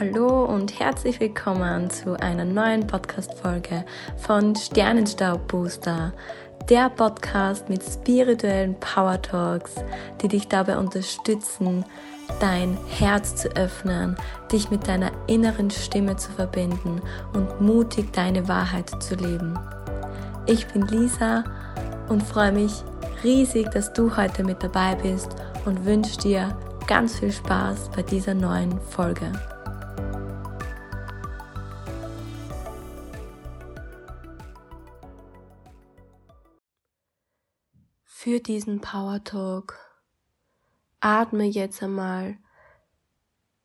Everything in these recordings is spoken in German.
Hallo und herzlich willkommen zu einer neuen Podcast-Folge von Sternenstaub Booster, der Podcast mit spirituellen Power Talks, die dich dabei unterstützen, dein Herz zu öffnen, dich mit deiner inneren Stimme zu verbinden und mutig deine Wahrheit zu leben. Ich bin Lisa und freue mich riesig, dass du heute mit dabei bist und wünsche dir ganz viel Spaß bei dieser neuen Folge. Für diesen Power Talk atme jetzt einmal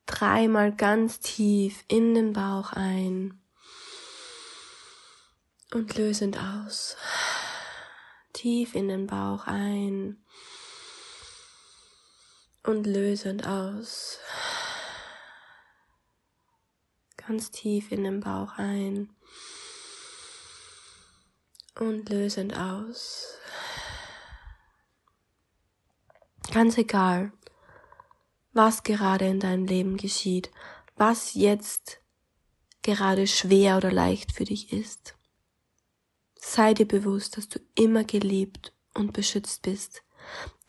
dreimal ganz tief in den Bauch ein und lösend aus. Tief in den Bauch ein und lösend aus. Ganz tief in den Bauch ein und lösend aus. Ganz egal, was gerade in deinem Leben geschieht, was jetzt gerade schwer oder leicht für dich ist. Sei dir bewusst, dass du immer geliebt und beschützt bist.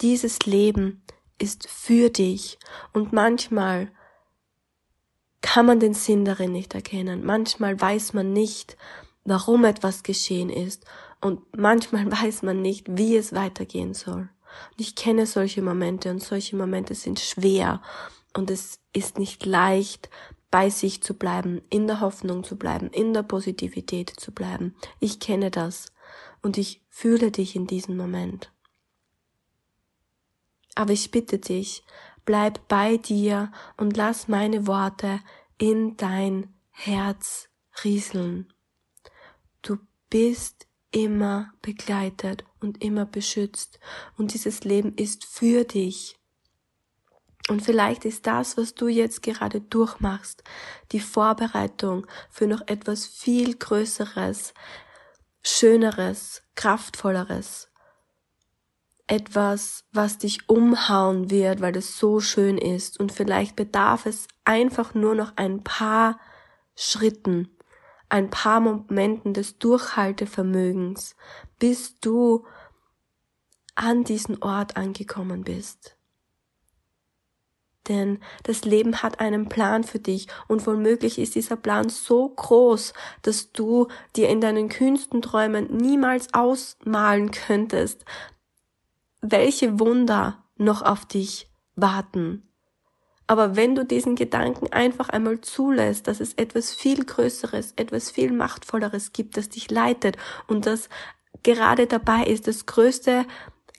Dieses Leben ist für dich und manchmal kann man den Sinn darin nicht erkennen. Manchmal weiß man nicht, warum etwas geschehen ist und manchmal weiß man nicht, wie es weitergehen soll. Und ich kenne solche Momente und solche Momente sind schwer und es ist nicht leicht, bei sich zu bleiben, in der Hoffnung zu bleiben, in der Positivität zu bleiben. Ich kenne das und ich fühle dich in diesem Moment. Aber ich bitte dich, bleib bei dir und lass meine Worte in dein Herz rieseln. Du bist immer begleitet und immer beschützt und dieses Leben ist für dich. Und vielleicht ist das, was du jetzt gerade durchmachst, die Vorbereitung für noch etwas viel Größeres, Schöneres, Kraftvolleres. Etwas, was dich umhauen wird, weil es so schön ist. Und vielleicht bedarf es einfach nur noch ein paar Schritten, ein paar Momenten des Durchhaltevermögens, bis du an diesen Ort angekommen bist. Denn das Leben hat einen Plan für dich und womöglich ist dieser Plan so groß, dass du dir in deinen kühnsten Träumen niemals ausmalen könntest, welche Wunder noch auf dich warten. Aber wenn du diesen Gedanken einfach einmal zulässt, dass es etwas viel Größeres, etwas viel Machtvolleres gibt, das dich leitet und das gerade dabei ist, das größte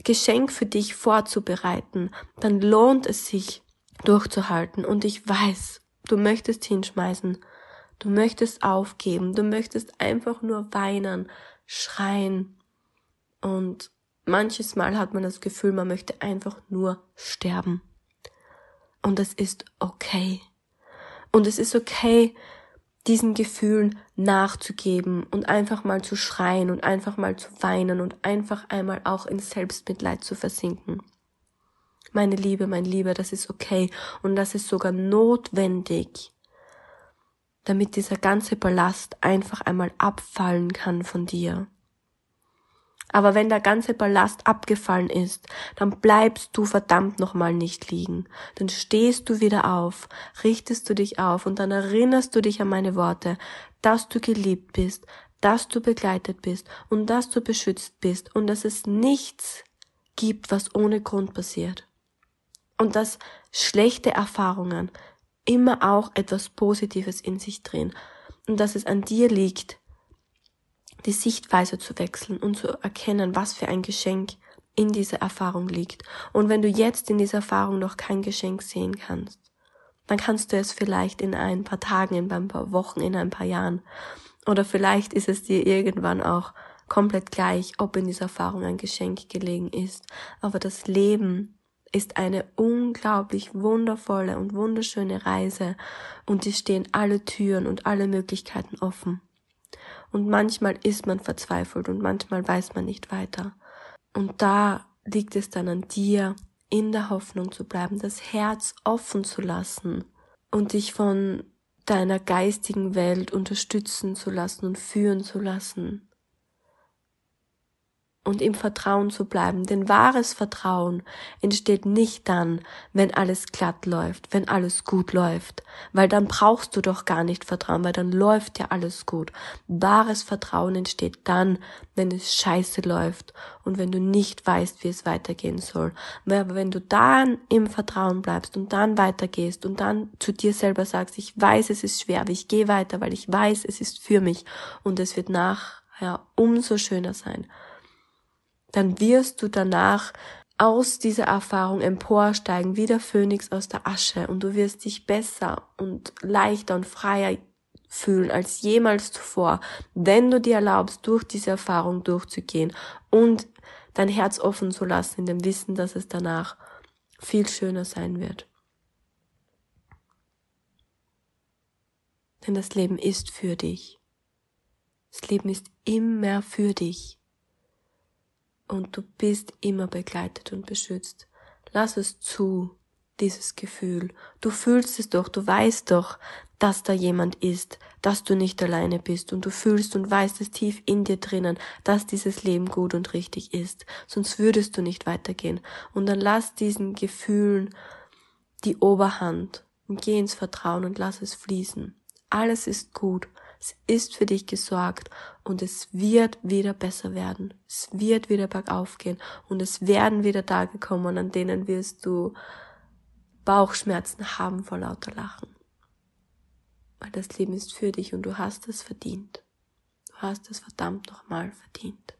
Geschenk für dich vorzubereiten, dann lohnt es sich durchzuhalten. Und ich weiß, du möchtest hinschmeißen, du möchtest aufgeben, du möchtest einfach nur weinen, schreien. Und manches Mal hat man das Gefühl, man möchte einfach nur sterben. Und es ist okay. Und es ist okay, diesen Gefühlen nachzugeben und einfach mal zu schreien und einfach mal zu weinen und einfach einmal auch in Selbstmitleid zu versinken. Meine Liebe, mein Lieber, das ist okay und das ist sogar notwendig, damit dieser ganze Ballast einfach einmal abfallen kann von dir. Aber wenn der ganze Ballast abgefallen ist, dann bleibst du verdammt nochmal nicht liegen. Dann stehst du wieder auf, richtest du dich auf und dann erinnerst du dich an meine Worte, dass du geliebt bist, dass du begleitet bist und dass du beschützt bist und dass es nichts gibt, was ohne Grund passiert. Und dass schlechte Erfahrungen immer auch etwas Positives in sich drehen und dass es an dir liegt, die Sichtweise zu wechseln und zu erkennen, was für ein Geschenk in dieser Erfahrung liegt. Und wenn du jetzt in dieser Erfahrung noch kein Geschenk sehen kannst, dann kannst du es vielleicht in ein paar Tagen, in ein paar Wochen, in ein paar Jahren. Oder vielleicht ist es dir irgendwann auch komplett gleich, ob in dieser Erfahrung ein Geschenk gelegen ist. Aber das Leben ist eine unglaublich wundervolle und wunderschöne Reise und es stehen alle Türen und alle Möglichkeiten offen. Und manchmal ist man verzweifelt und manchmal weiß man nicht weiter. Und da liegt es dann an dir, in der Hoffnung zu bleiben, das Herz offen zu lassen und dich von deiner geistigen Welt unterstützen zu lassen und führen zu lassen und im Vertrauen zu bleiben. Denn wahres Vertrauen entsteht nicht dann, wenn alles glatt läuft, wenn alles gut läuft, weil dann brauchst du doch gar nicht vertrauen, weil dann läuft ja alles gut. Wahres Vertrauen entsteht dann, wenn es scheiße läuft und wenn du nicht weißt, wie es weitergehen soll. Aber wenn du dann im Vertrauen bleibst und dann weitergehst und dann zu dir selber sagst, ich weiß, es ist schwer, aber ich gehe weiter, weil ich weiß, es ist für mich und es wird nachher umso schöner sein dann wirst du danach aus dieser Erfahrung emporsteigen, wie der Phönix aus der Asche und du wirst dich besser und leichter und freier fühlen als jemals zuvor, wenn du dir erlaubst, durch diese Erfahrung durchzugehen und dein Herz offen zu lassen in dem Wissen, dass es danach viel schöner sein wird. Denn das Leben ist für dich. Das Leben ist immer für dich und du bist immer begleitet und beschützt. Lass es zu, dieses Gefühl. Du fühlst es doch, du weißt doch, dass da jemand ist, dass du nicht alleine bist und du fühlst und weißt es tief in dir drinnen, dass dieses Leben gut und richtig ist. Sonst würdest du nicht weitergehen. Und dann lass diesen Gefühlen die Oberhand und geh ins Vertrauen und lass es fließen. Alles ist gut. Es ist für dich gesorgt und es wird wieder besser werden. Es wird wieder bergauf gehen und es werden wieder Tage kommen, an denen wirst du Bauchschmerzen haben vor lauter Lachen. Weil das Leben ist für dich und du hast es verdient. Du hast es verdammt nochmal verdient.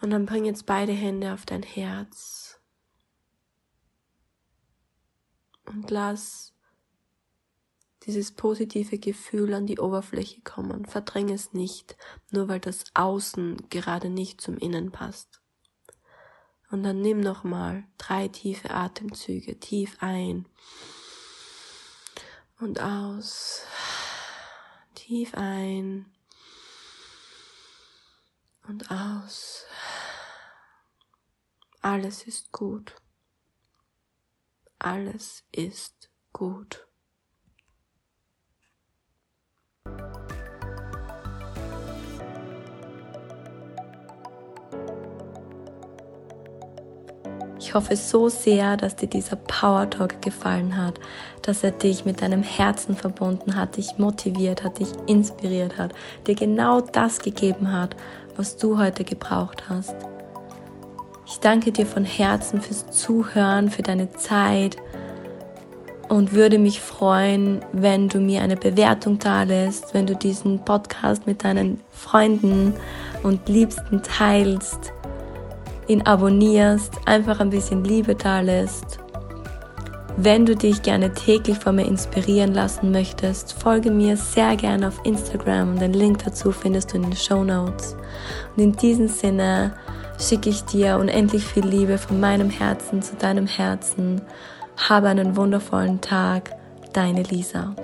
Und dann bring jetzt beide Hände auf dein Herz und lass dieses positive Gefühl an die Oberfläche kommen. Verdräng es nicht, nur weil das Außen gerade nicht zum Innen passt. Und dann nimm nochmal drei tiefe Atemzüge, tief ein und aus, tief ein und aus. Alles ist gut. Alles ist gut. Ich hoffe so sehr, dass dir dieser Power Talk gefallen hat, dass er dich mit deinem Herzen verbunden hat, dich motiviert hat, dich inspiriert hat, dir genau das gegeben hat, was du heute gebraucht hast. Ich danke dir von Herzen fürs Zuhören, für deine Zeit und würde mich freuen, wenn du mir eine Bewertung da lässt, wenn du diesen Podcast mit deinen Freunden und Liebsten teilst ihn abonnierst, einfach ein bisschen Liebe da lässt. Wenn du dich gerne täglich von mir inspirieren lassen möchtest, folge mir sehr gerne auf Instagram den Link dazu findest du in den Show Notes. Und in diesem Sinne schicke ich dir unendlich viel Liebe von meinem Herzen zu deinem Herzen. Habe einen wundervollen Tag, deine Lisa.